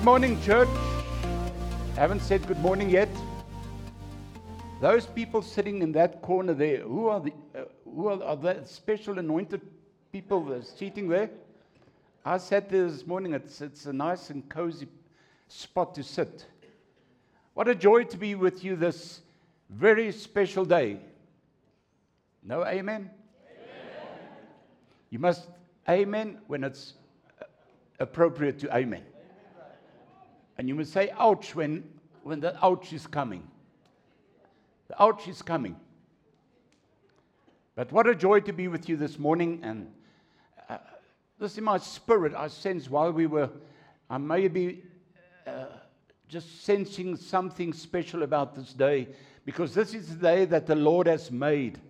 Good morning, church. I Haven't said good morning yet. Those people sitting in that corner there, who are the uh, who are, are the special anointed people that are sitting there? I sat there this morning. It's it's a nice and cozy spot to sit. What a joy to be with you this very special day. No amen? amen. You must amen when it's appropriate to amen. And you must say ouch when, when the ouch is coming. The ouch is coming. But what a joy to be with you this morning. And uh, this in my spirit, I sense while we were, I may be uh, just sensing something special about this day because this is the day that the Lord has made.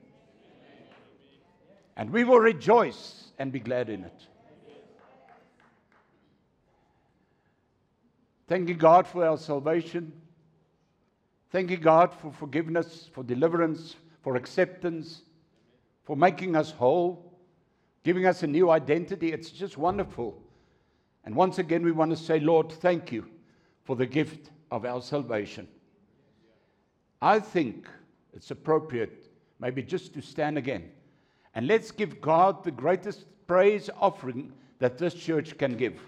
And we will rejoice and be glad in it. Thanking God for our salvation. Thanking God for forgiveness, for deliverance, for acceptance, for making us whole, giving us a new identity. It's just wonderful. And once again, we want to say, Lord, thank you for the gift of our salvation. I think it's appropriate, maybe just to stand again. And let's give God the greatest praise offering that this church can give.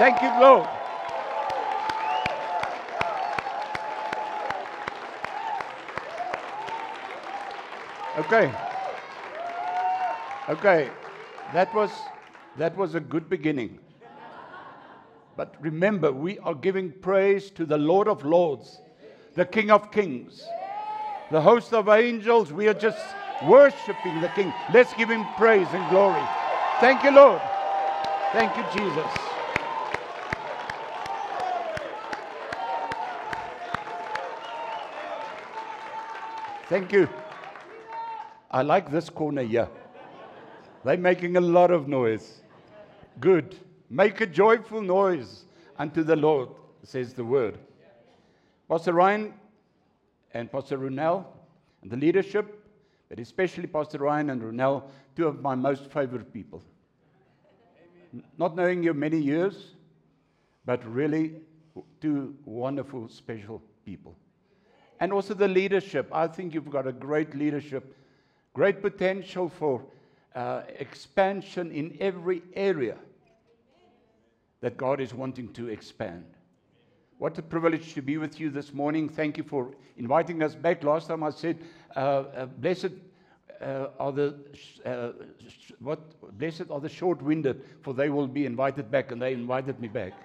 Thank you, Lord. Okay. Okay. That was that was a good beginning. But remember, we are giving praise to the Lord of Lords, the King of Kings, the host of angels. We are just worshiping the King. Let's give him praise and glory. Thank you, Lord. Thank you, Jesus. Thank you. I like this corner here. They're making a lot of noise. Good. Make a joyful noise unto the Lord, says the word. Pastor Ryan and Pastor Ronel and the leadership, but especially Pastor Ryan and Ronel, two of my most favorite people. Not knowing you many years, but really two wonderful, special people and also the leadership. I think you've got a great leadership, great potential for uh, expansion in every area that God is wanting to expand. What a privilege to be with you this morning. Thank you for inviting us back. Last time I said, uh, uh, blessed uh, are the uh, what blessed are the short-winded, for they will be invited back, and they invited me back.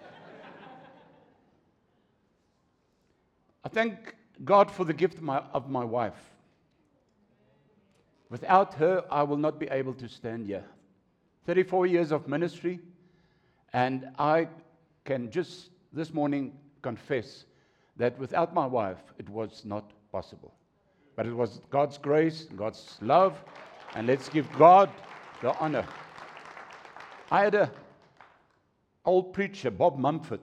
I thank God for the gift of my, of my wife. Without her, I will not be able to stand here. 34 years of ministry, and I can just this morning confess that without my wife, it was not possible. But it was God's grace, God's love, and let's give God the honor. I had a old preacher, Bob Mumford.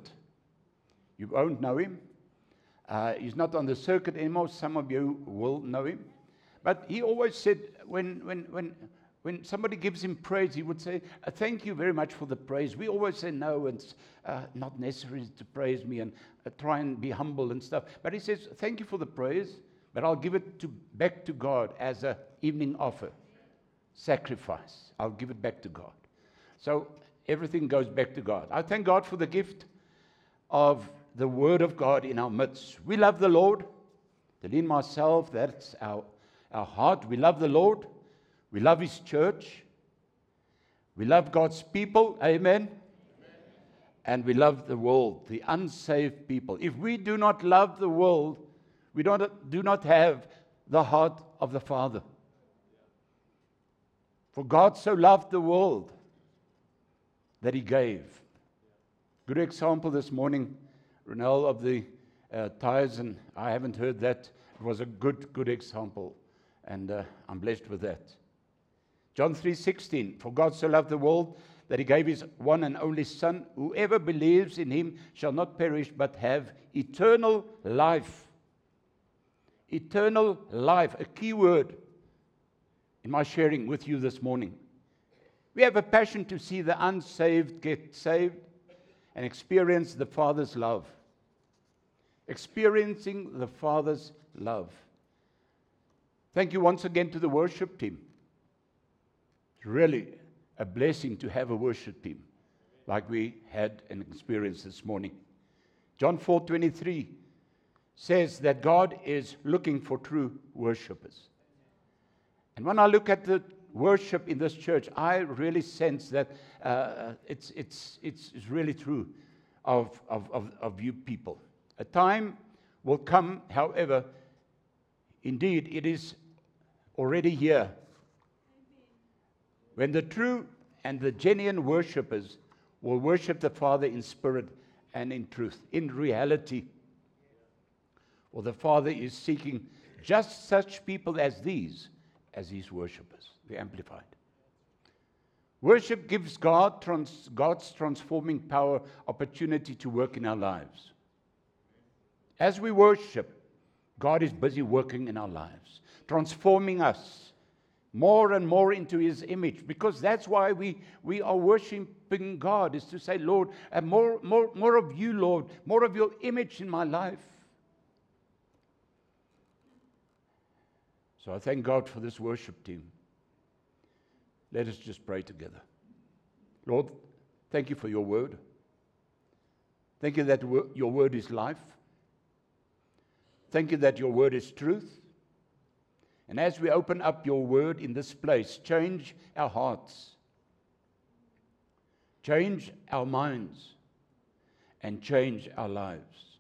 You won't know him. Uh, he's not on the circuit anymore. Some of you will know him. But he always said, when, when, when, when somebody gives him praise, he would say, uh, Thank you very much for the praise. We always say no, it's uh, not necessary to praise me and uh, try and be humble and stuff. But he says, Thank you for the praise, but I'll give it to, back to God as an evening offer, sacrifice. I'll give it back to God. So everything goes back to God. I thank God for the gift of the Word of God in our midst. We love the Lord. Deline myself, that's our, our heart. We love the Lord. We love His church. We love God's people. Amen. Amen. And we love the world, the unsaved people. If we do not love the world, we don't, do not have the heart of the Father. For God so loved the world that He gave. Good example this morning Ronel of the uh, tires, and I haven't heard that. It was a good, good example, and uh, I'm blessed with that. John 3:16, for God so loved the world that he gave his one and only Son. Whoever believes in him shall not perish but have eternal life. Eternal life, a key word in my sharing with you this morning. We have a passion to see the unsaved get saved and experience the Father's love. Experiencing the Father's love. Thank you once again to the worship team. Really a blessing to have a worship team like we had an experience this morning. John 4:23 says that God is looking for true worshipers. And when I look at the worship in this church, I really sense that uh, it's, it's, it's, it's really true of, of, of, of you people. A time will come, however, indeed, it is already here, when the true and the genuine worshippers will worship the Father in spirit and in truth, in reality. Well, the Father is seeking just such people as these as his worshippers, the Amplified. Worship gives God trans- God's transforming power opportunity to work in our lives. As we worship, God is busy working in our lives, transforming us more and more into his image because that's why we, we are worshiping God is to say, Lord, uh, more, more, more of you, Lord, more of your image in my life. So I thank God for this worship team. Let us just pray together. Lord, thank you for your word. Thank you that your word is life. Thank you that your word is truth. And as we open up your word in this place, change our hearts, change our minds, and change our lives.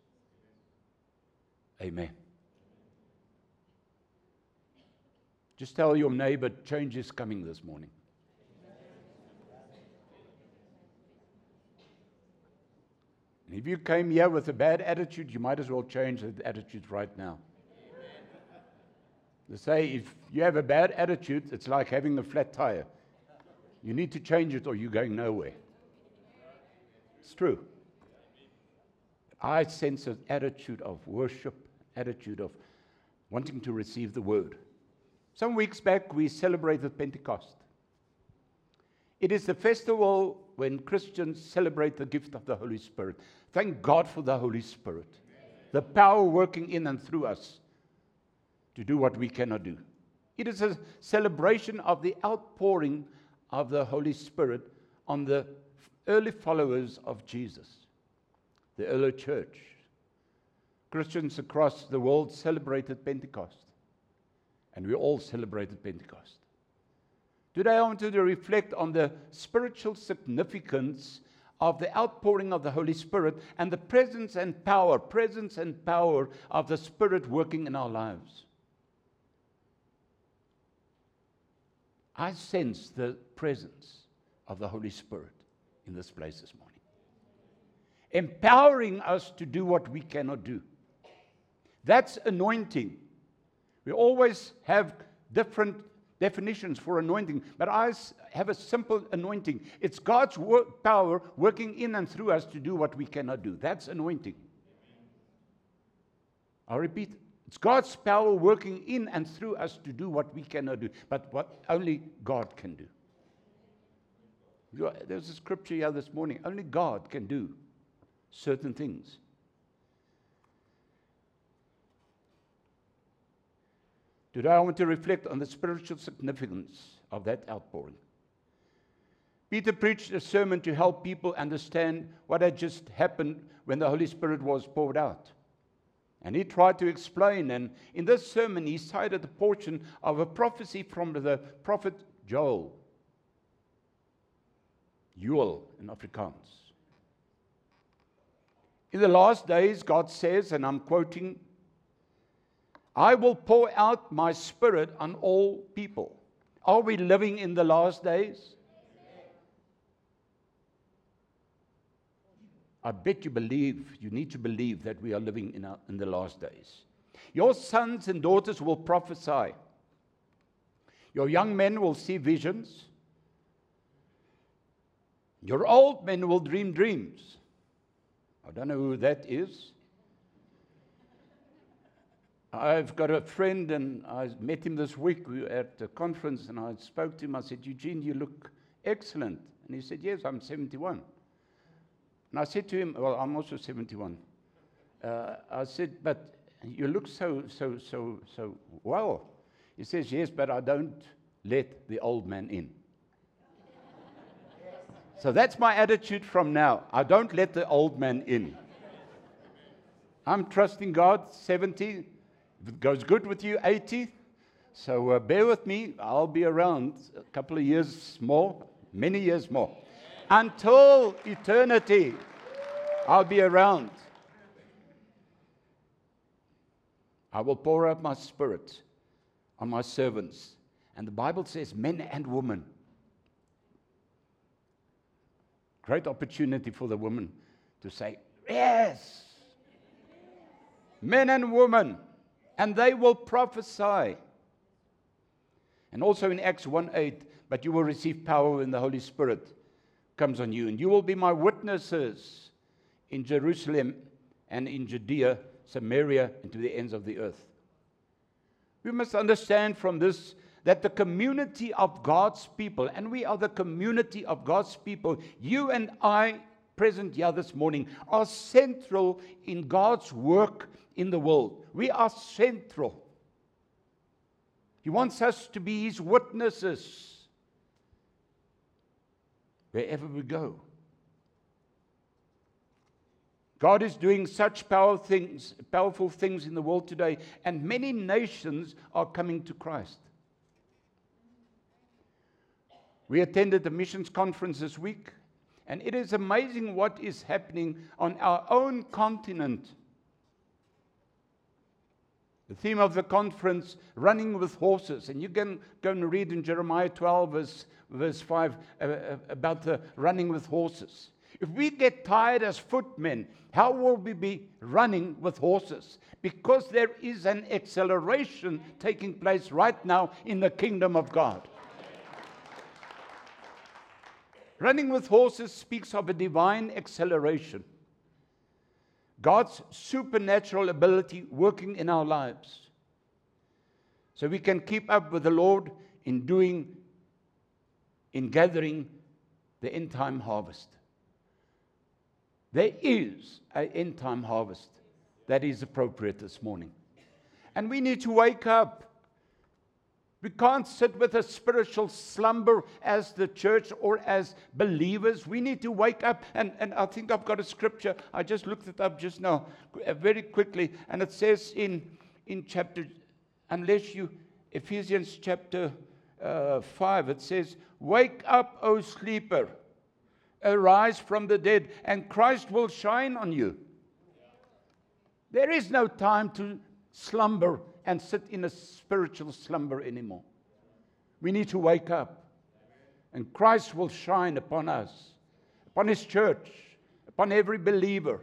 Amen. Just tell your neighbor, change is coming this morning. And if you came here with a bad attitude, you might as well change that attitude right now. They say if you have a bad attitude, it's like having a flat tire. You need to change it or you're going nowhere. It's true. I sense an attitude of worship, attitude of wanting to receive the word. Some weeks back, we celebrated Pentecost. It is the festival when Christians celebrate the gift of the Holy Spirit. Thank God for the Holy Spirit, the power working in and through us to do what we cannot do. It is a celebration of the outpouring of the Holy Spirit on the early followers of Jesus, the early church. Christians across the world celebrated Pentecost and we all celebrated Pentecost. Today, I want you to reflect on the spiritual significance of the outpouring of the Holy Spirit and the presence and power, presence and power of the Spirit working in our lives. I sense the presence of the Holy Spirit in this place this morning, empowering us to do what we cannot do. That's anointing. We always have different definitions for anointing, but I have a simple anointing. It's God's work, power working in and through us to do what we cannot do. That's anointing. I'll repeat. It's God's power working in and through us to do what we cannot do, but what only God can do. There's a scripture here this morning. Only God can do certain things. Today, I want to reflect on the spiritual significance of that outpouring. Peter preached a sermon to help people understand what had just happened when the Holy Spirit was poured out. And he tried to explain, and in this sermon, he cited a portion of a prophecy from the prophet Joel. Joel in Afrikaans. In the last days, God says, and I'm quoting I will pour out my spirit on all people. Are we living in the last days? I bet you believe, you need to believe that we are living in, in the last days. Your sons and daughters will prophesy. Your young men will see visions. Your old men will dream dreams. I don't know who that is. I've got a friend, and I met him this week. We at a conference, and I spoke to him. I said, Eugene, you look excellent. And he said, Yes, I'm 71. And I said to him, Well, I'm also 71. Uh, I said, But you look so, so, so, so well. He says, Yes, but I don't let the old man in. So that's my attitude from now. I don't let the old man in. I'm trusting God, 70. If it goes good with you, 80. So uh, bear with me. I'll be around a couple of years more, many years more. Until eternity, I'll be around. I will pour out my spirit on my servants. And the Bible says, men and women. Great opportunity for the women to say, Yes, men and women, and they will prophesy. And also in Acts 1 8, but you will receive power when the Holy Spirit comes on you, and you will be my witnesses in Jerusalem and in Judea, Samaria, and to the ends of the earth. We must understand from this that the community of God's people, and we are the community of God's people, you and I, present here this morning, are central in God's work in the world. We are central. He wants us to be His witnesses wherever we go. God is doing such power things, powerful things in the world today, and many nations are coming to Christ. We attended the missions conference this week, and it is amazing what is happening on our own continent. The theme of the conference, running with horses. And you can go and read in Jeremiah 12, verse, verse 5, uh, uh, about the running with horses. If we get tired as footmen, how will we be running with horses? Because there is an acceleration taking place right now in the kingdom of God. Running with horses speaks of a divine acceleration. God's supernatural ability working in our lives. So we can keep up with the Lord in doing, in gathering the end time harvest. There is an end time harvest that is appropriate this morning. And we need to wake up. We can't sit with a spiritual slumber as the church or as believers. We need to wake up. And, and I think I've got a scripture. I just looked it up just now, uh, very quickly. And it says in, in chapter, unless you, Ephesians chapter uh, 5, it says, Wake up, O sleeper, arise from the dead, and Christ will shine on you. There is no time to slumber and sit in a spiritual slumber anymore. We need to wake up. And Christ will shine upon us, upon His church, upon every believer,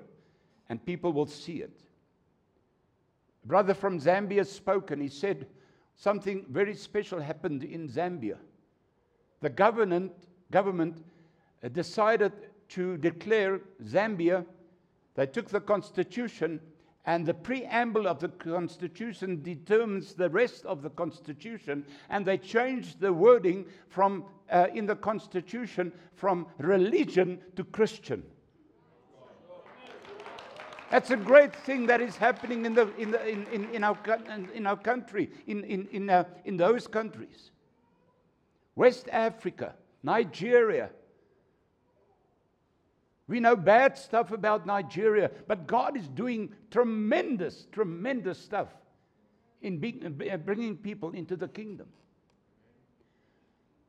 and people will see it. A brother from Zambia spoke and he said something very special happened in Zambia. The government, government uh, decided to declare Zambia, they took the constitution and the preamble of the Constitution determines the rest of the Constitution. And they changed the wording from, uh, in the Constitution from religion to Christian. That's a great thing that is happening in, the, in, the, in, in, in our, in our country, in, in, in, uh, in those countries. West Africa, Nigeria, we know bad stuff about Nigeria, but God is doing tremendous, tremendous stuff in bringing people into the kingdom.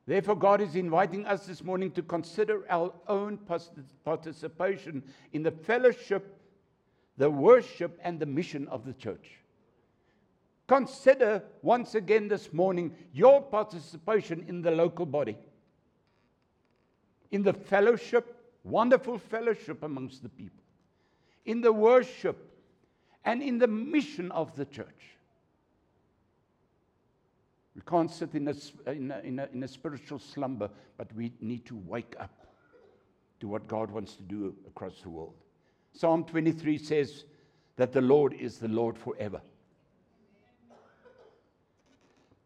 Therefore, God is inviting us this morning to consider our own participation in the fellowship, the worship, and the mission of the church. Consider once again this morning your participation in the local body, in the fellowship, wonderful fellowship amongst the people, in the worship, and in the mission of the church. We can't sit in a, in, a, in, a, in a spiritual slumber, but we need to wake up to what God wants to do across the world. Psalm 23 says that the Lord is the Lord forever.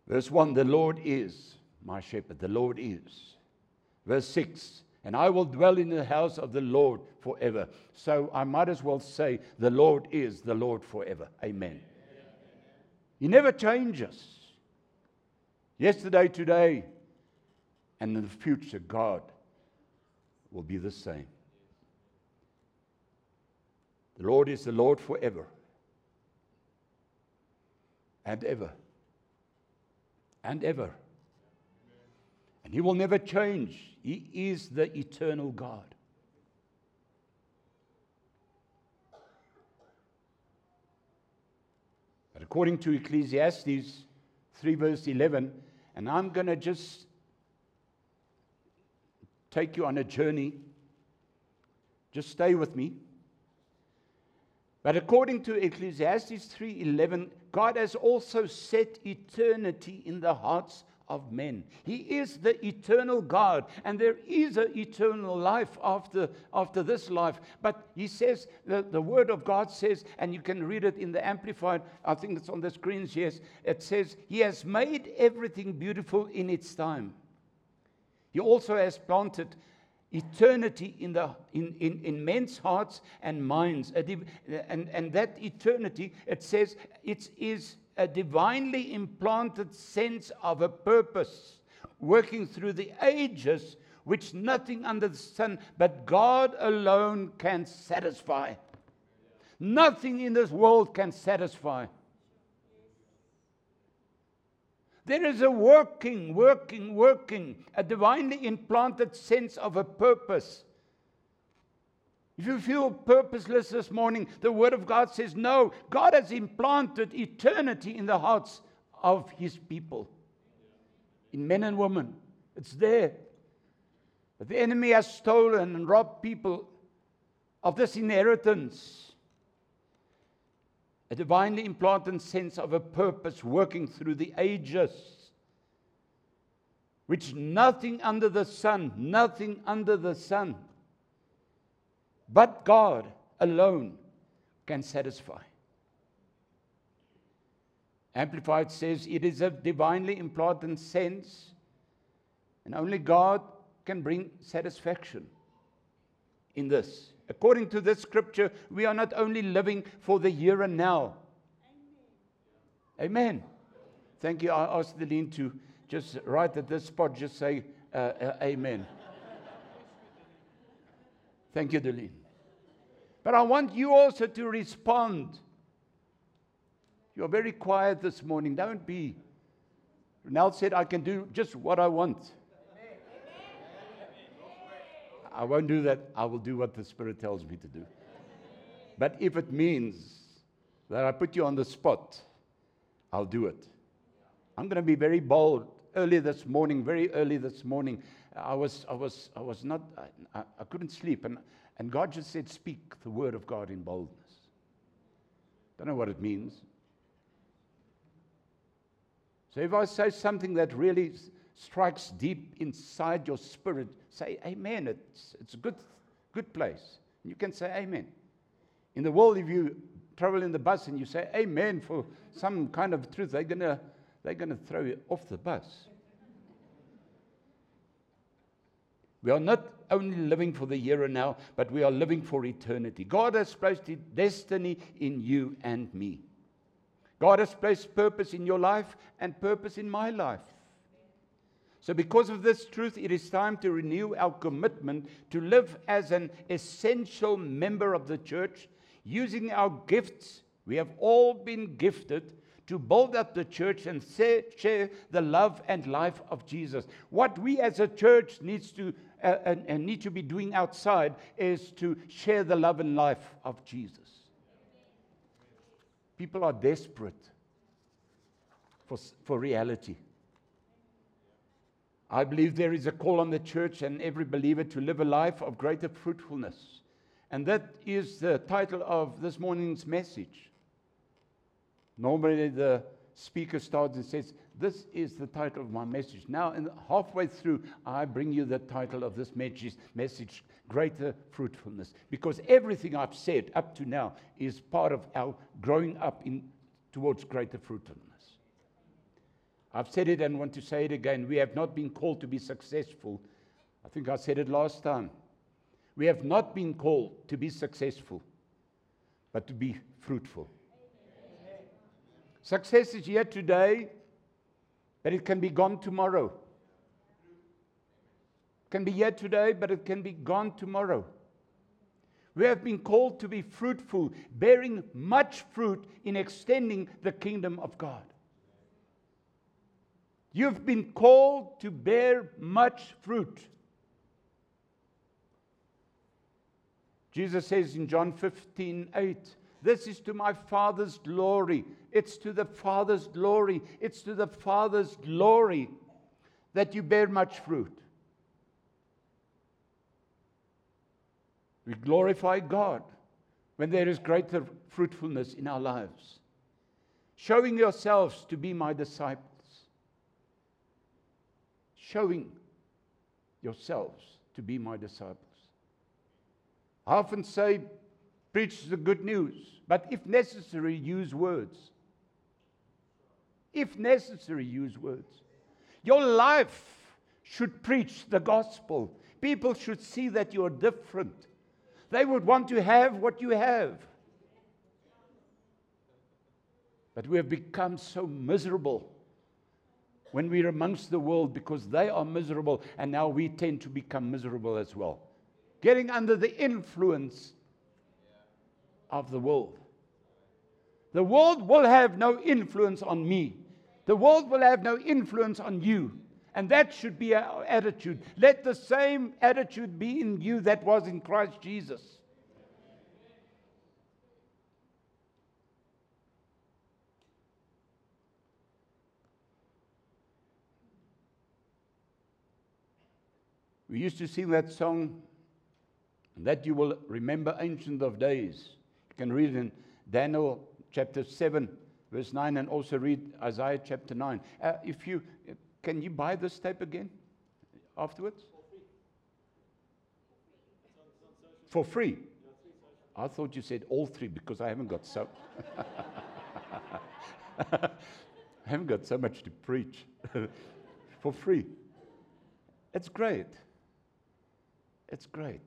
Verse 1 The Lord is my shepherd, the Lord is. Verse 6 and I will dwell in the house of the Lord forever. So I might as well say, The Lord is the Lord forever. Amen. He never changes. Yesterday, today, and in the future, God will be the same. The Lord is the Lord forever and ever and ever. He will never change. He is the eternal God. But according to Ecclesiastes 3, verse 11, and I'm going to just take you on a journey. Just stay with me. But according to Ecclesiastes 3:11, God has also set eternity in the hearts of men. He is the eternal God, and there is an eternal life after, after this life. But he says, the, the word of God says, and you can read it in the Amplified, I think it's on the screens, yes. It says, He has made everything beautiful in its time. He also has planted eternity in, the, in, in, in men's hearts and minds. And, and that eternity, it says, it is a divinely implanted sense of a purpose working through the ages, which nothing under the sun but God alone can satisfy. Nothing in this world can satisfy. There is a working, working, working, a divinely implanted sense of a purpose. If you feel purposeless this morning, the Word of God says, No, God has implanted eternity in the hearts of His people, in men and women. It's there. But the enemy has stolen and robbed people of this inheritance a divinely implanted sense of a purpose working through the ages, which nothing under the sun, nothing under the sun, but God alone can satisfy. Amplified says it is a divinely implanted sense, and only God can bring satisfaction in this. According to this scripture, we are not only living for the here and now. Amen. Amen. Thank you. I asked Deline to just right at this spot, just say uh, uh, Amen. Thank you, Deline. But I want you also to respond. You're very quiet this morning. Don't be. Ronald said, I can do just what I want. I won't do that. I will do what the Spirit tells me to do. But if it means that I put you on the spot, I'll do it. I'm going to be very bold. Early this morning, very early this morning, I was, I was, I was not, I, I couldn't sleep. And, and God just said, Speak the word of God in boldness. Don't know what it means. So if I say something that really strikes deep inside your spirit, say amen. It's, it's a good, good place. You can say amen. In the world, if you travel in the bus and you say amen for some kind of truth, they're going to they're to throw you off the bus. We are not only living for the here and now, but we are living for eternity. God has placed destiny in you and me. God has placed purpose in your life and purpose in my life. So, because of this truth, it is time to renew our commitment to live as an essential member of the church, using our gifts. We have all been gifted to build up the church and share the love and life of Jesus. What we as a church needs to and, and need to be doing outside is to share the love and life of Jesus. People are desperate for, for reality. I believe there is a call on the church and every believer to live a life of greater fruitfulness. And that is the title of this morning's message. Normally, the speaker starts and says, This is the title of my message. Now, in, halfway through, I bring you the title of this message, message Greater Fruitfulness. Because everything I've said up to now is part of our growing up in, towards greater fruitfulness. I've said it and want to say it again. We have not been called to be successful. I think I said it last time. We have not been called to be successful, but to be fruitful. Success is here today, but it can be gone tomorrow. It can be here today, but it can be gone tomorrow. We have been called to be fruitful, bearing much fruit in extending the kingdom of God. You've been called to bear much fruit. Jesus says in John 15, 8, This is to my Father's glory. It's to the Father's glory. It's to the Father's glory that you bear much fruit. We glorify God when there is greater fruitfulness in our lives. Showing yourselves to be my disciples. Showing yourselves to be my disciples. I often say, preach the good news, but if necessary, use words. If necessary, use words. Your life should preach the gospel. People should see that you're different. They would want to have what you have. But we have become so miserable when we're amongst the world because they are miserable, and now we tend to become miserable as well getting under the influence of the world. The world will have no influence on me. The world will have no influence on you. And that should be our attitude. Let the same attitude be in you that was in Christ Jesus. We used to sing that song, that you will remember Ancient of Days. You can read in Daniel chapter 7, verse 9, and also read Isaiah chapter 9. Uh, if you can you buy this tape again afterwards? For free. I thought you said all three because I haven't got so I haven't got so much to preach. For free. It's great. It's great.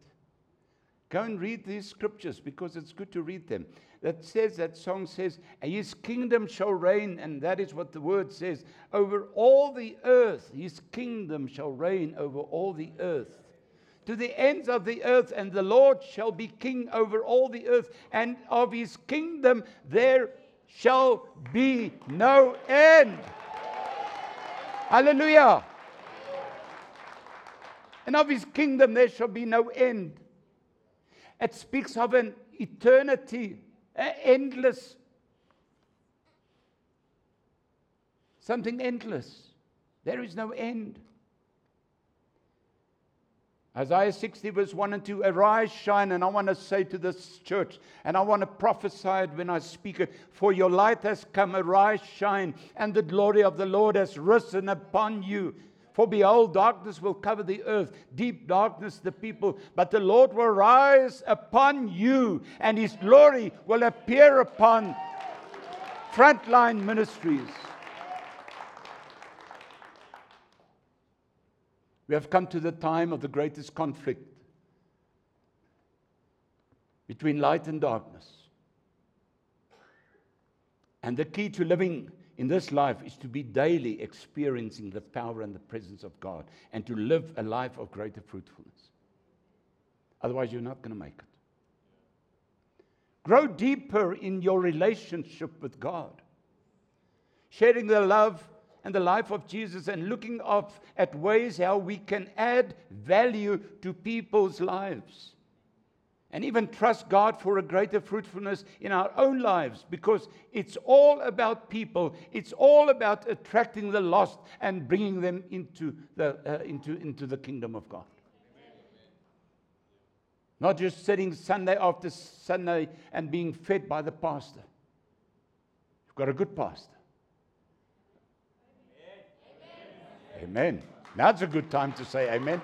Go and read these scriptures because it's good to read them. That says, that song says, His kingdom shall reign, and that is what the word says, over all the earth. His kingdom shall reign over all the earth. To the ends of the earth, and the Lord shall be king over all the earth, and of his kingdom there shall be no end. Hallelujah. And of his kingdom there shall be no end. It speaks of an eternity, endless, something endless. There is no end. Isaiah 60, verse 1 and 2 Arise, shine. And I want to say to this church, and I want to prophesy it when I speak it For your light has come, arise, shine, and the glory of the Lord has risen upon you. For behold, darkness will cover the earth, deep darkness the people. But the Lord will rise upon you, and his glory will appear upon frontline ministries. We have come to the time of the greatest conflict between light and darkness. And the key to living in this life is to be daily experiencing the power and the presence of God and to live a life of greater fruitfulness. Otherwise, you're not going to make it. Grow deeper in your relationship with God, sharing the love and the life of Jesus and looking up at ways how we can add value to people's lives and even trust God for a greater fruitfulness in our own lives because it's all about people. It's all about attracting the lost and bringing them into the, uh, into, into the kingdom of God. Not just sitting Sunday after Sunday and being fed by the pastor. You've got a good pastor. Amen. amen. Now's a good time to say amen.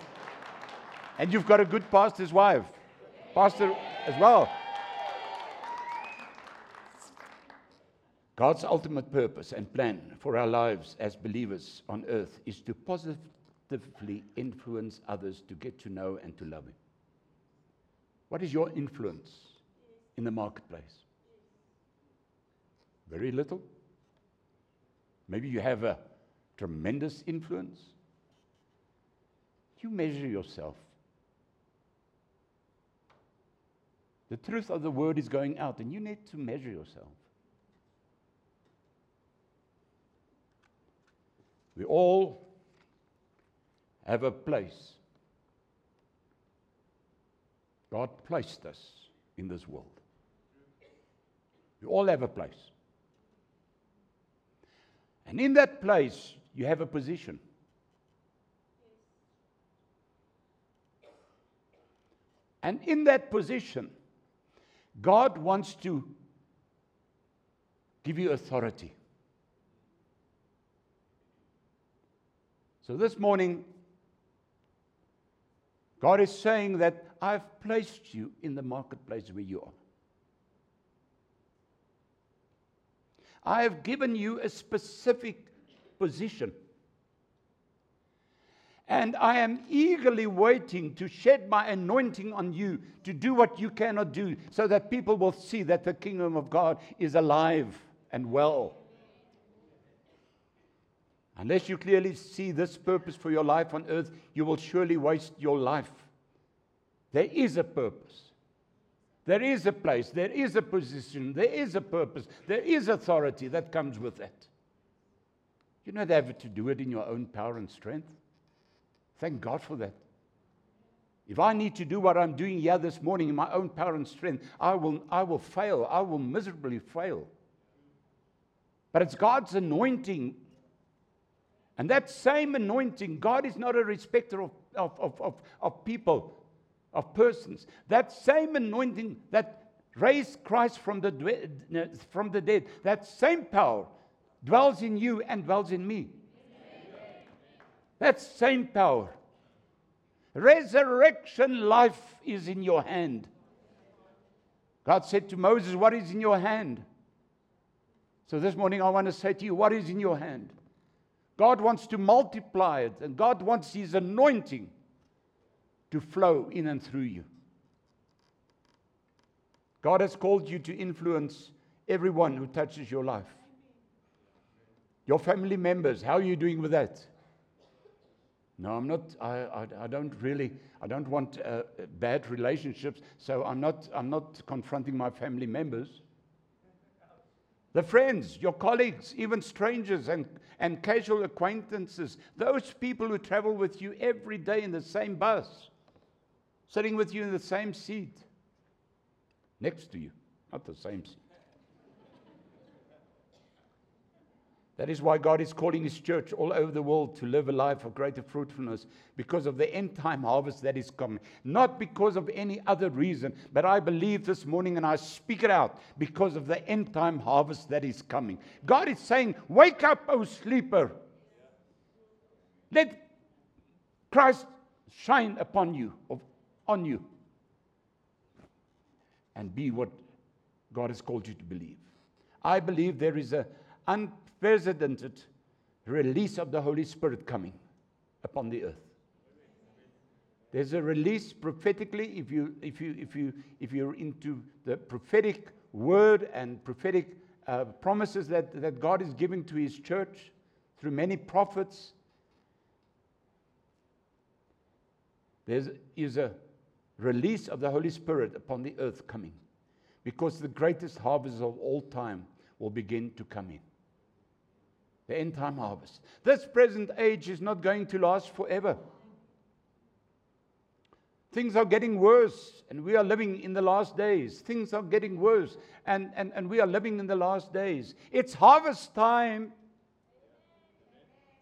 And you've got a good pastor's wife. Pastor as well. God's ultimate purpose and plan for our lives as believers on earth is to positively influence others to get to know and to love Him? What is your influence in the marketplace? Very little? Maybe you have a tremendous influence? You measure yourself. The truth of the word is going out, and you need to measure yourself. We all have a place. God placed us in this world. We all have a place. And in that place, you have a position. And in that position, God wants to give you authority. So this morning, God is saying that I've placed you in the marketplace where you are. I have given you a specific position. And I am eagerly waiting to shed my anointing on you to do what you cannot do, so that people will see that the kingdom of God is alive and well. Unless you clearly see this purpose for your life on earth, you will surely waste your life. There is a purpose. There is a place, there is a position, there is a purpose, there is authority that comes with that. You don't have to do it in your own power and strength. Thank God for that. If I need to do what I'm doing here this morning in my own power and strength, I will, I will fail. I will miserably fail. But it's God's anointing and that same anointing, God is not a respecter of, of, of, of, of people, of persons. That same anointing that raised Christ from the, from the dead, that same power dwells in you and dwells in me. That same power. Resurrection life is in your hand. God said to Moses, What is in your hand? So this morning I want to say to you, What is in your hand? God wants to multiply it, and God wants His anointing to flow in and through you. God has called you to influence everyone who touches your life. Your family members, how are you doing with that? No, I'm not, I, I, I don't really, I don't want uh, bad relationships, so I'm not, I'm not confronting my family members. The friends, your colleagues, even strangers and, and casual acquaintances, those people who travel with you every day in the same bus, sitting with you in the same seat, next to you, not the same seat. That is why God is calling His church all over the world to live a life of greater fruitfulness because of the end time harvest that is coming. Not because of any other reason, but I believe this morning and I speak it out because of the end time harvest that is coming. God is saying, Wake up, O sleeper. Let Christ shine upon you, on you, and be what God has called you to believe. I believe there is a un- unprecedented release of the Holy Spirit coming upon the earth. There's a release prophetically if you if you if you if you're into the prophetic word and prophetic uh, promises that, that God is giving to his church through many prophets. There is a release of the Holy Spirit upon the earth coming because the greatest harvest of all time will begin to come in the end time harvest. This present age is not going to last forever. Things are getting worse, and we are living in the last days. Things are getting worse, and, and, and we are living in the last days. It's harvest time.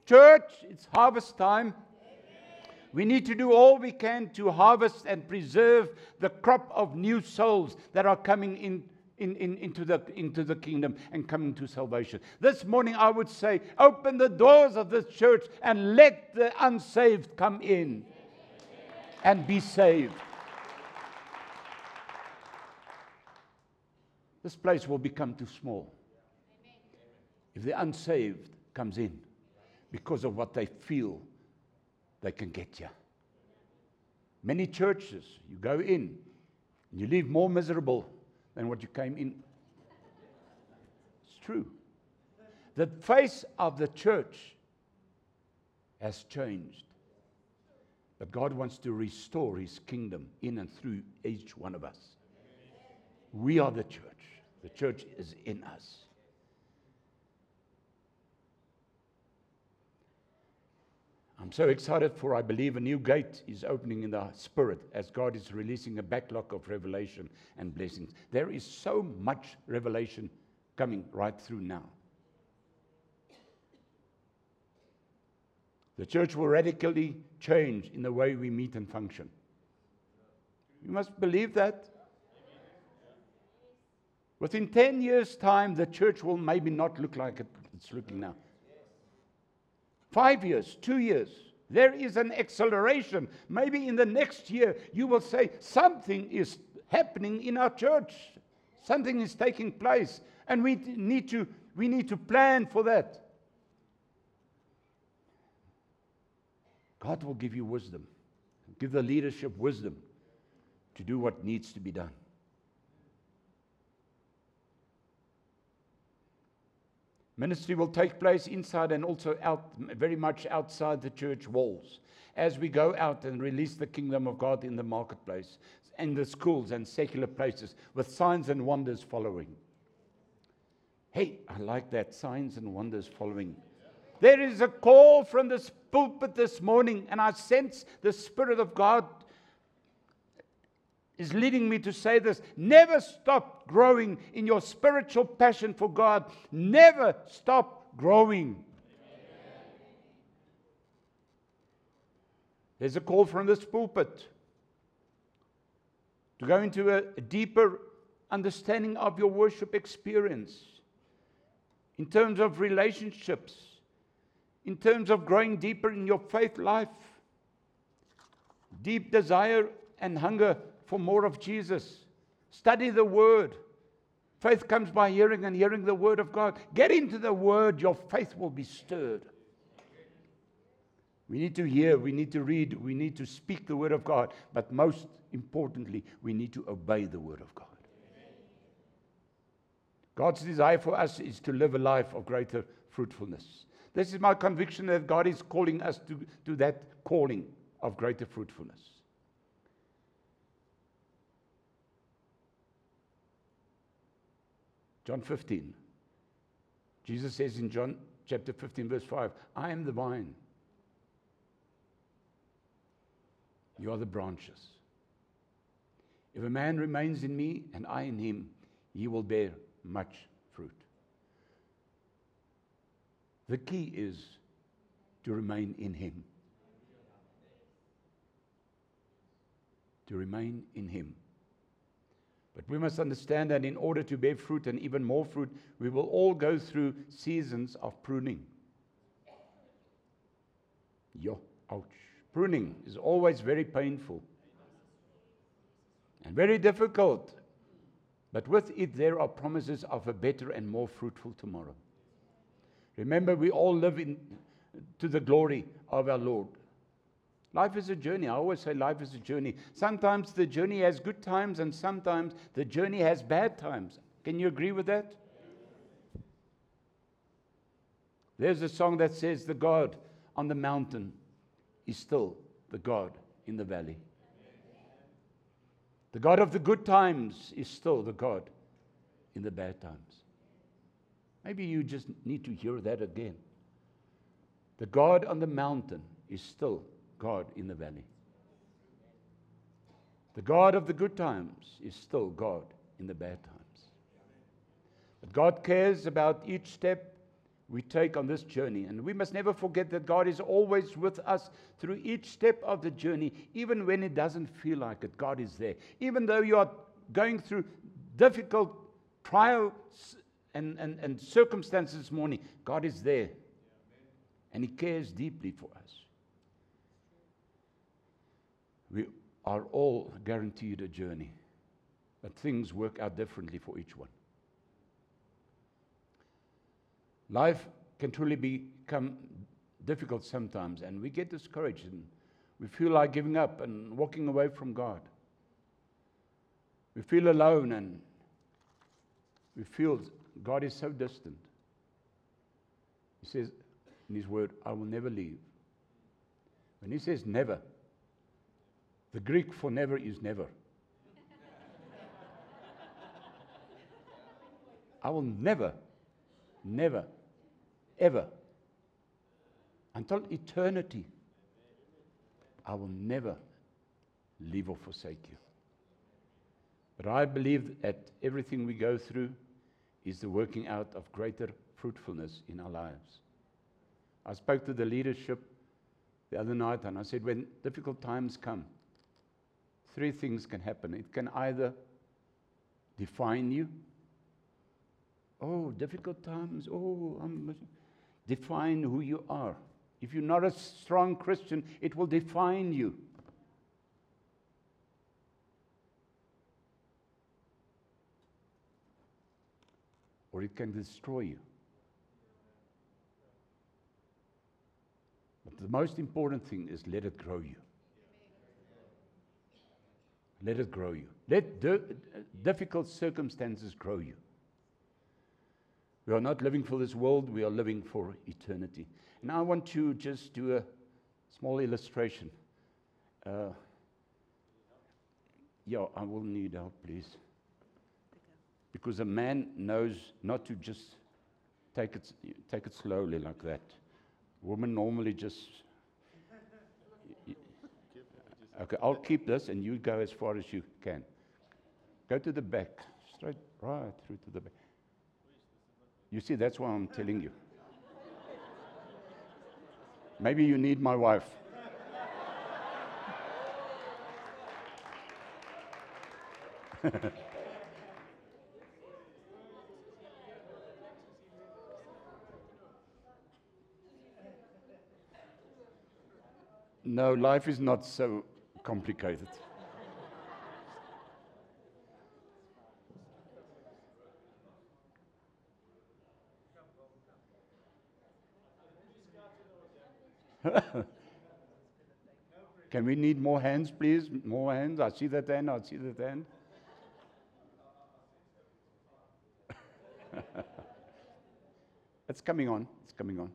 Church, it's harvest time. We need to do all we can to harvest and preserve the crop of new souls that are coming in in, in, into, the, into the kingdom and coming to salvation. This morning, I would say, open the doors of this church and let the unsaved come in and be saved. This place will become too small if the unsaved comes in because of what they feel they can get you. Many churches, you go in and you leave more miserable than what you came in. It's true. The face of the church has changed. But God wants to restore his kingdom in and through each one of us. We are the church, the church is in us. I'm so excited for I believe a new gate is opening in the spirit as God is releasing a backlog of revelation and blessings. There is so much revelation coming right through now. The church will radically change in the way we meet and function. You must believe that. Within 10 years' time, the church will maybe not look like it's looking now. Five years, two years. There is an acceleration. Maybe in the next year, you will say, Something is happening in our church. Something is taking place. And we need to, we need to plan for that. God will give you wisdom, give the leadership wisdom to do what needs to be done. Ministry will take place inside and also out, very much outside the church walls as we go out and release the kingdom of God in the marketplace, in the schools and secular places, with signs and wonders following. Hey, I like that signs and wonders following. There is a call from this pulpit this morning, and I sense the Spirit of God is leading me to say this. Never stop growing in your spiritual passion for God. Never stop growing. There's a call from this pulpit to go into a, a deeper understanding of your worship experience in terms of relationships, in terms of growing deeper in your faith life, deep desire and hunger for more of Jesus. Study the Word. Faith comes by hearing and hearing the Word of God. Get into the Word, your faith will be stirred. We need to hear, we need to read, we need to speak the Word of God, but most importantly, we need to obey the Word of God. God's desire for us is to live a life of greater fruitfulness. This is my conviction that God is calling us to, to that calling of greater fruitfulness. John 15. Jesus says in John chapter 15, verse 5, I am the vine. You are the branches. If a man remains in me and I in him, he will bear much fruit. The key is to remain in him. To remain in him. But we must understand that in order to bear fruit and even more fruit, we will all go through seasons of pruning. Yo, ouch. Pruning is always very painful and very difficult. But with it, there are promises of a better and more fruitful tomorrow. Remember, we all live in, to the glory of our Lord. Life is a journey. I always say life is a journey. Sometimes the journey has good times, and sometimes the journey has bad times. Can you agree with that? There's a song that says, The God on the mountain is still the God in the valley. The God of the good times is still the God in the bad times. Maybe you just need to hear that again. The God on the mountain is still God in the valley. The God of the good times is still God in the bad times. But God cares about each step we take on this journey. And we must never forget that God is always with us through each step of the journey, even when it doesn't feel like it. God is there. Even though you are going through difficult trials and, and, and circumstances this morning, God is there. And He cares deeply for us. We are all guaranteed a journey, but things work out differently for each one. Life can truly become difficult sometimes, and we get discouraged and we feel like giving up and walking away from God. We feel alone and we feel God is so distant. He says in His Word, I will never leave. When He says never, the Greek for never is never. I will never, never, ever, until eternity, I will never leave or forsake you. But I believe that everything we go through is the working out of greater fruitfulness in our lives. I spoke to the leadership the other night and I said, when difficult times come, three things can happen. It can either define you. Oh, difficult times. Oh, I'm define who you are. If you're not a strong Christian, it will define you. Or it can destroy you. But the most important thing is let it grow you. Let it grow you. Let di- difficult circumstances grow you. We are not living for this world, we are living for eternity. And I want to just do a small illustration. Uh, yeah, I will need help, please. Because a man knows not to just take it, take it slowly like that. Women normally just. Okay, I'll keep this and you go as far as you can. Go to the back, straight right through to the back. You see, that's why I'm telling you. Maybe you need my wife. no, life is not so complicated. Can we need more hands, please? More hands. I see that hand. I see that hand. it's coming on. It's coming on.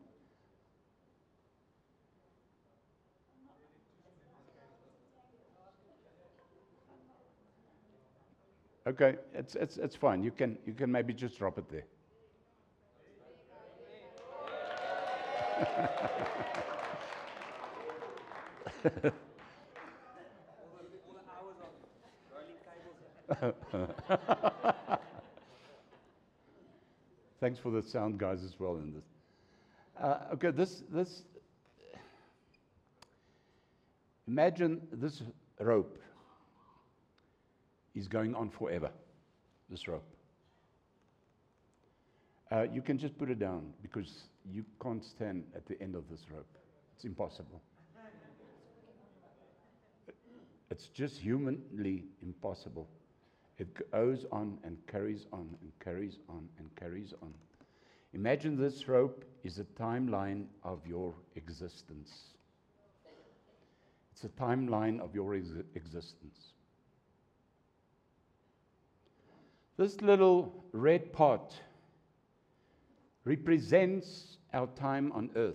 Okay, it's, it's, it's fine. You can, you can maybe just drop it there. Thanks for the sound guys as well in this. Uh, okay, this, this, imagine this rope is going on forever, this rope. Uh, you can just put it down because you can't stand at the end of this rope. It's impossible. It's just humanly impossible. It goes on and carries on and carries on and carries on. Imagine this rope is a timeline of your existence. It's a timeline of your ex- existence. This little red pot represents our time on earth.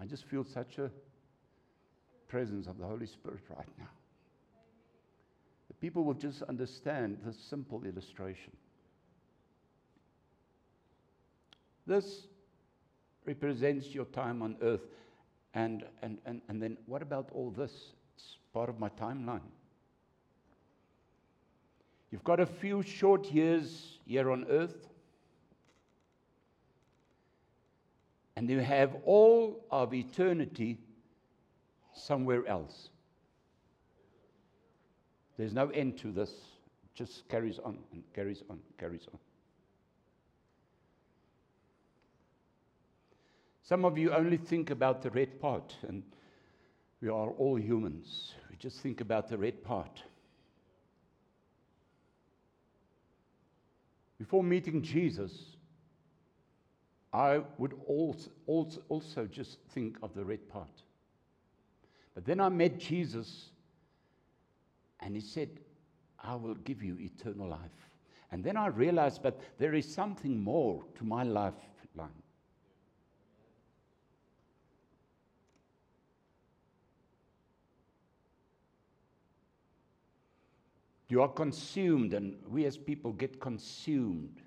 I just feel such a presence of the Holy Spirit right now. The people will just understand this simple illustration. This represents your time on earth. And, and, and, and then what about all this? It's part of my timeline. You've got a few short years here on earth, and you have all of eternity somewhere else. There's no end to this. It just carries on and carries on, carries on. Some of you only think about the red part, and we are all humans. We just think about the red part. before meeting Jesus, I would also, also, also just think of the red part. But then I met Jesus, and he said, I will give you eternal life. And then I realized, but there is something more to my lifeline. You are consumed, and we as people get consumed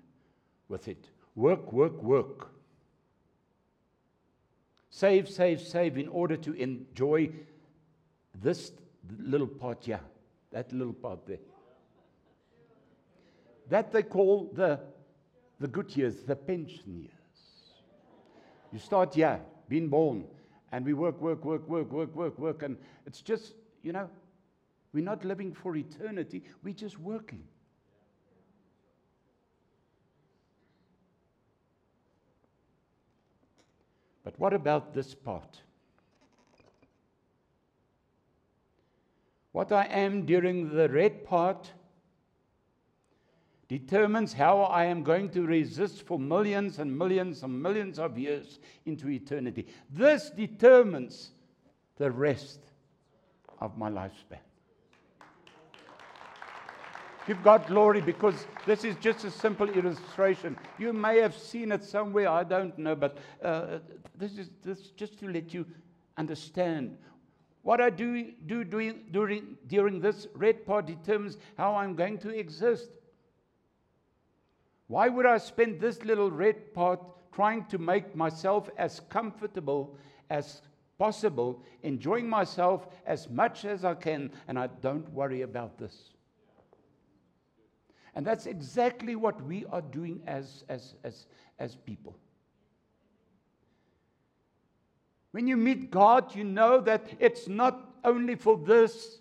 with it. Work, work, work. Save, save, save in order to enjoy this little part here, that little part there. That they call the, the good years, the pension years. You start here, being born, and we work, work, work, work, work, work, work, and it's just, you know, we're not living for eternity, we're just working. But what about this part? What I am during the red part determines how I am going to resist for millions and millions and millions of years into eternity. This determines the rest of my lifespan. Give God glory because this is just a simple illustration. You may have seen it somewhere, I don't know, but uh, this is this just to let you understand. What I do, do doing, during, during this red part determines how I'm going to exist. Why would I spend this little red part trying to make myself as comfortable as possible, enjoying myself as much as I can, and I don't worry about this? And that's exactly what we are doing as, as, as, as people. When you meet God, you know that it's not only for this.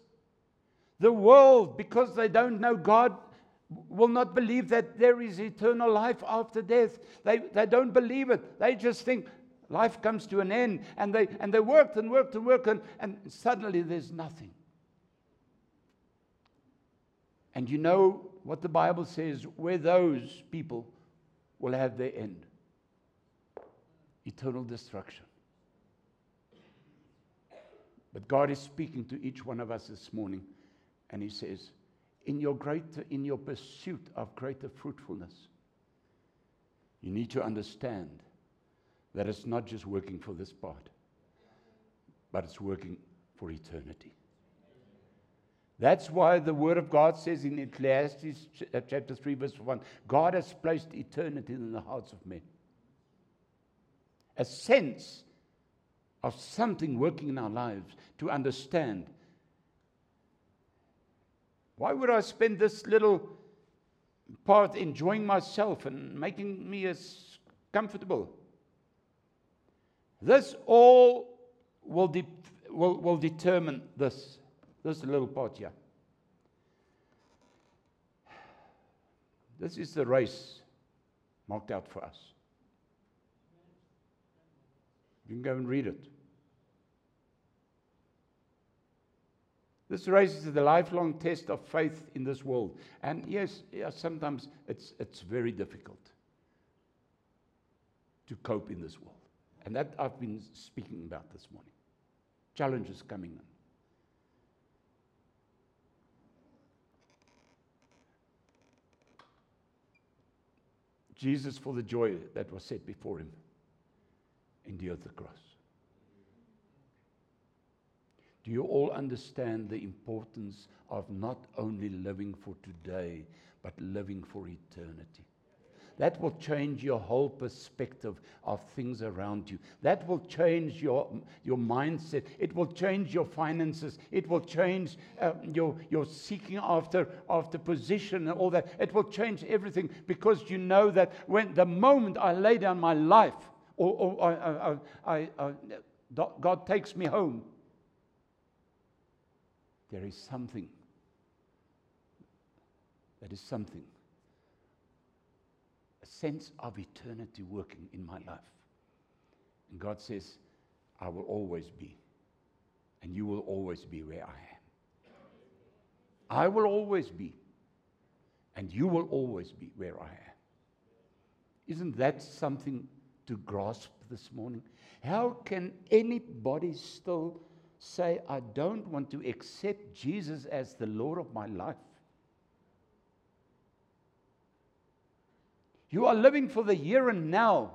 The world, because they don't know God, will not believe that there is eternal life after death. They, they don't believe it. They just think life comes to an end. And they, and they worked and worked and worked, and, and suddenly there's nothing. And you know what the Bible says where those people will have their end eternal destruction. But God is speaking to each one of us this morning, and He says, in your, greater, in your pursuit of greater fruitfulness, you need to understand that it's not just working for this part, but it's working for eternity. That's why the Word of God says in Ecclesiastes uh, chapter 3, verse 1 God has placed eternity in the hearts of men. A sense of something working in our lives to understand. Why would I spend this little part enjoying myself and making me as comfortable? This all will, de- will, will determine this. This little part here. This is the race marked out for us. You can go and read it. This race is the lifelong test of faith in this world. And yes, yes, sometimes it's, it's very difficult to cope in this world. And that I've been speaking about this morning. Challenges coming in. Jesus, for the joy that was set before him, endured the cross. Do you all understand the importance of not only living for today, but living for eternity? That will change your whole perspective of things around you. That will change your, your mindset. It will change your finances. It will change uh, your, your seeking after, after position and all that. It will change everything because you know that when the moment I lay down my life or, or I, I, I, I God takes me home, there is something. That is something sense of eternity working in my life. And God says, I will always be, and you will always be where I am. I will always be, and you will always be where I am. Isn't that something to grasp this morning? How can anybody still say, I don't want to accept Jesus as the Lord of my life? You are living for the here and now,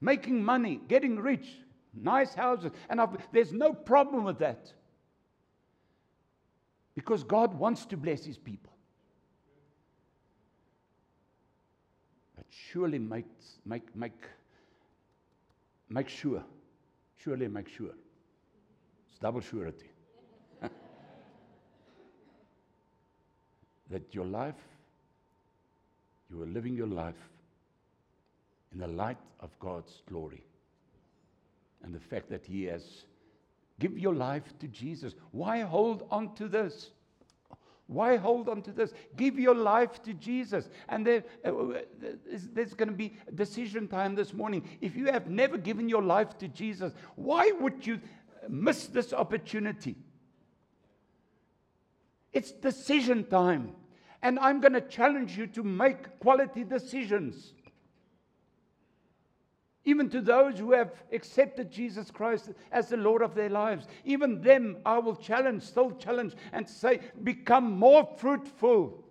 making money, getting rich, nice houses, and I've, there's no problem with that. Because God wants to bless his people. But surely make, make, make, make sure, surely make sure. It's double surety. that your life you are living your life in the light of God's glory and the fact that He has. Give your life to Jesus. Why hold on to this? Why hold on to this? Give your life to Jesus. And there, uh, uh there's going to be decision time this morning. If you have never given your life to Jesus, why would you miss this opportunity? It's decision time. And I'm going to challenge you to make quality decisions. Even to those who have accepted Jesus Christ as the Lord of their lives, even them I will challenge, still challenge, and say, become more fruitful.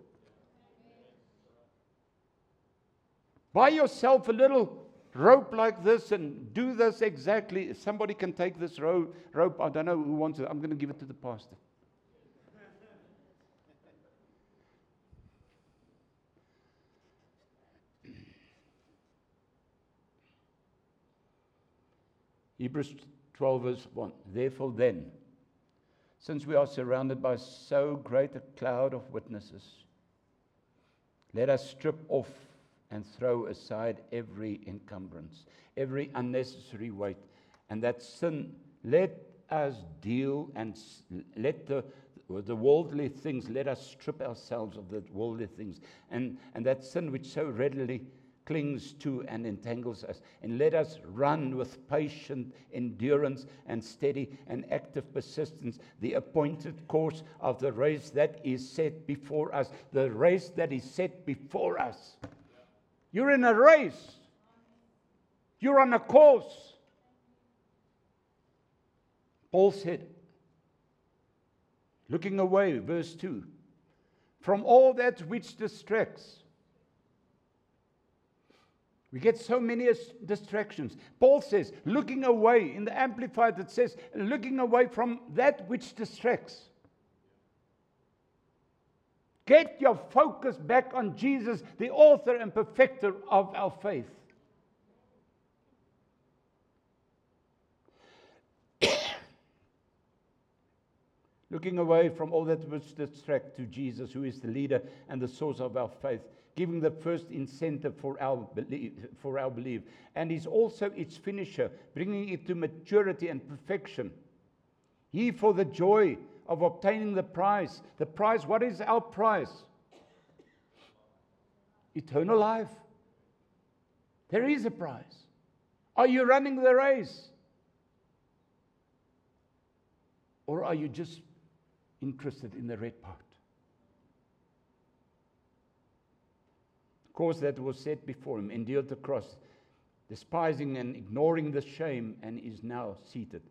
Buy yourself a little rope like this and do this exactly. Somebody can take this ro- rope. I don't know who wants it. I'm going to give it to the pastor. Hebrews 12, verse 1. Therefore, then, since we are surrounded by so great a cloud of witnesses, let us strip off and throw aside every encumbrance, every unnecessary weight, and that sin. Let us deal and let the, the worldly things, let us strip ourselves of the worldly things, and, and that sin which so readily clings to and entangles us. And let us run with patient endurance and steady and active persistence the appointed course of the race that is set before us. The race that is set before us. You're in a race, you're on a course. Paul said, looking away, verse 2, from all that which distracts we get so many distractions. Paul says, looking away, in the Amplified, it says, looking away from that which distracts. Get your focus back on Jesus, the author and perfecter of our faith. looking away from all that which distracts to Jesus, who is the leader and the source of our faith giving the first incentive for our, belief, for our belief. And is also its finisher, bringing it to maturity and perfection. He, for the joy of obtaining the prize. The prize, what is our prize? Eternal life. There is a prize. Are you running the race? Or are you just interested in the red part? Course that was set before him, endured the cross, despising and ignoring the shame, and is now seated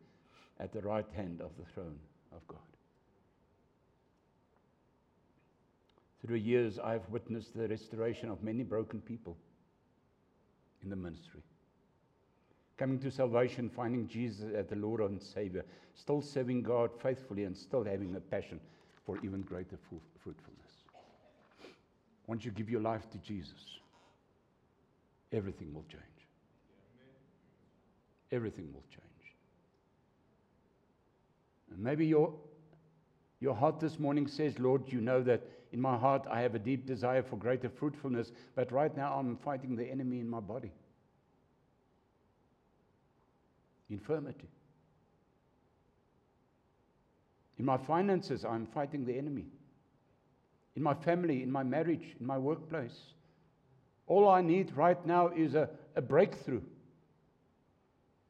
at the right hand of the throne of God. Through years, I have witnessed the restoration of many broken people in the ministry. Coming to salvation, finding Jesus as the Lord and Savior, still serving God faithfully, and still having a passion for even greater fruitfulness. Once you give your life to Jesus, everything will change. Everything will change. And maybe your, your heart this morning says, Lord, you know that in my heart I have a deep desire for greater fruitfulness, but right now I'm fighting the enemy in my body infirmity. In my finances, I'm fighting the enemy in my family, in my marriage, in my workplace. All I need right now is a, a breakthrough.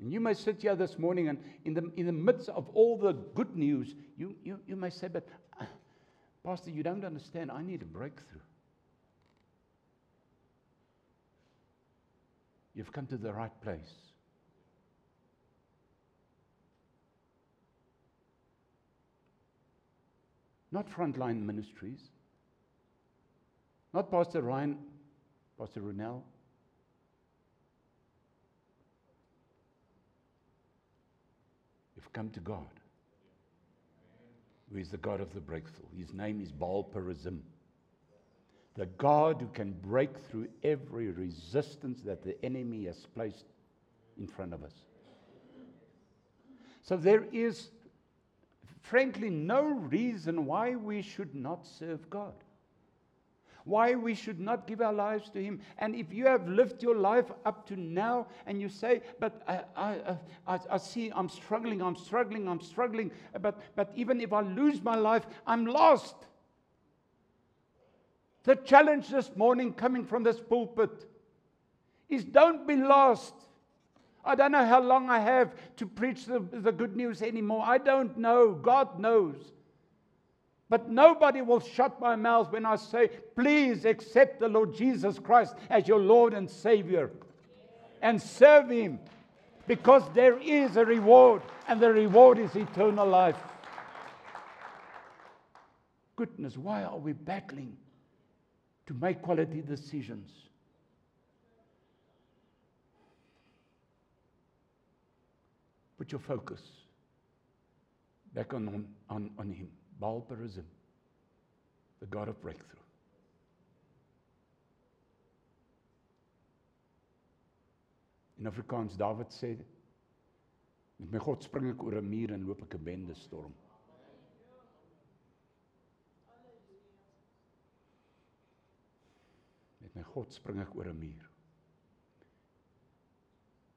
And you may sit here this morning and in the, in the midst of all the good news, you, you, you may say, But, uh, Pastor, you don't understand. I need a breakthrough. you've come to the right place. Not frontline ministries, not Pastor Ryan, Pastor Ronel. You've come to God, who is the God of the breakthrough. His name is Baal Perazim the God who can break through every resistance that the enemy has placed in front of us. So there is, frankly, no reason why we should not serve God. Why we should not give our lives to Him. And if you have lived your life up to now and you say, But I, I, I, I see I'm struggling, I'm struggling, I'm struggling, but, but even if I lose my life, I'm lost. The challenge this morning coming from this pulpit is don't be lost. I don't know how long I have to preach the, the good news anymore. I don't know. God knows. But nobody will shut my mouth when I say, please accept the Lord Jesus Christ as your Lord and Savior and serve Him because there is a reward, and the reward is eternal life. Goodness, why are we battling? to make quality decisions. Put your focus back on, on, on Him, Baal Perazim, the God of breakthrough. In Afrikaans Dawid sê met my God spring ek oor 'n muur en loop ek 'n bende storm. my God spring ek oor 'n muur.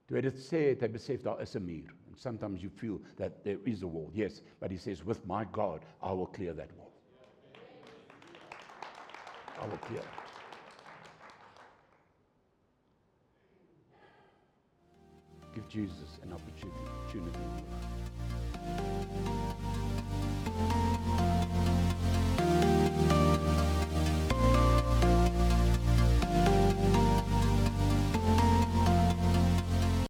Toe hy dit sê, het hy besef daar is 'n muur. Sometimes you feel that there is a wall. Yes, but he says with my God, I will clear that wall. I will clear it. Give Jesus an opportunity.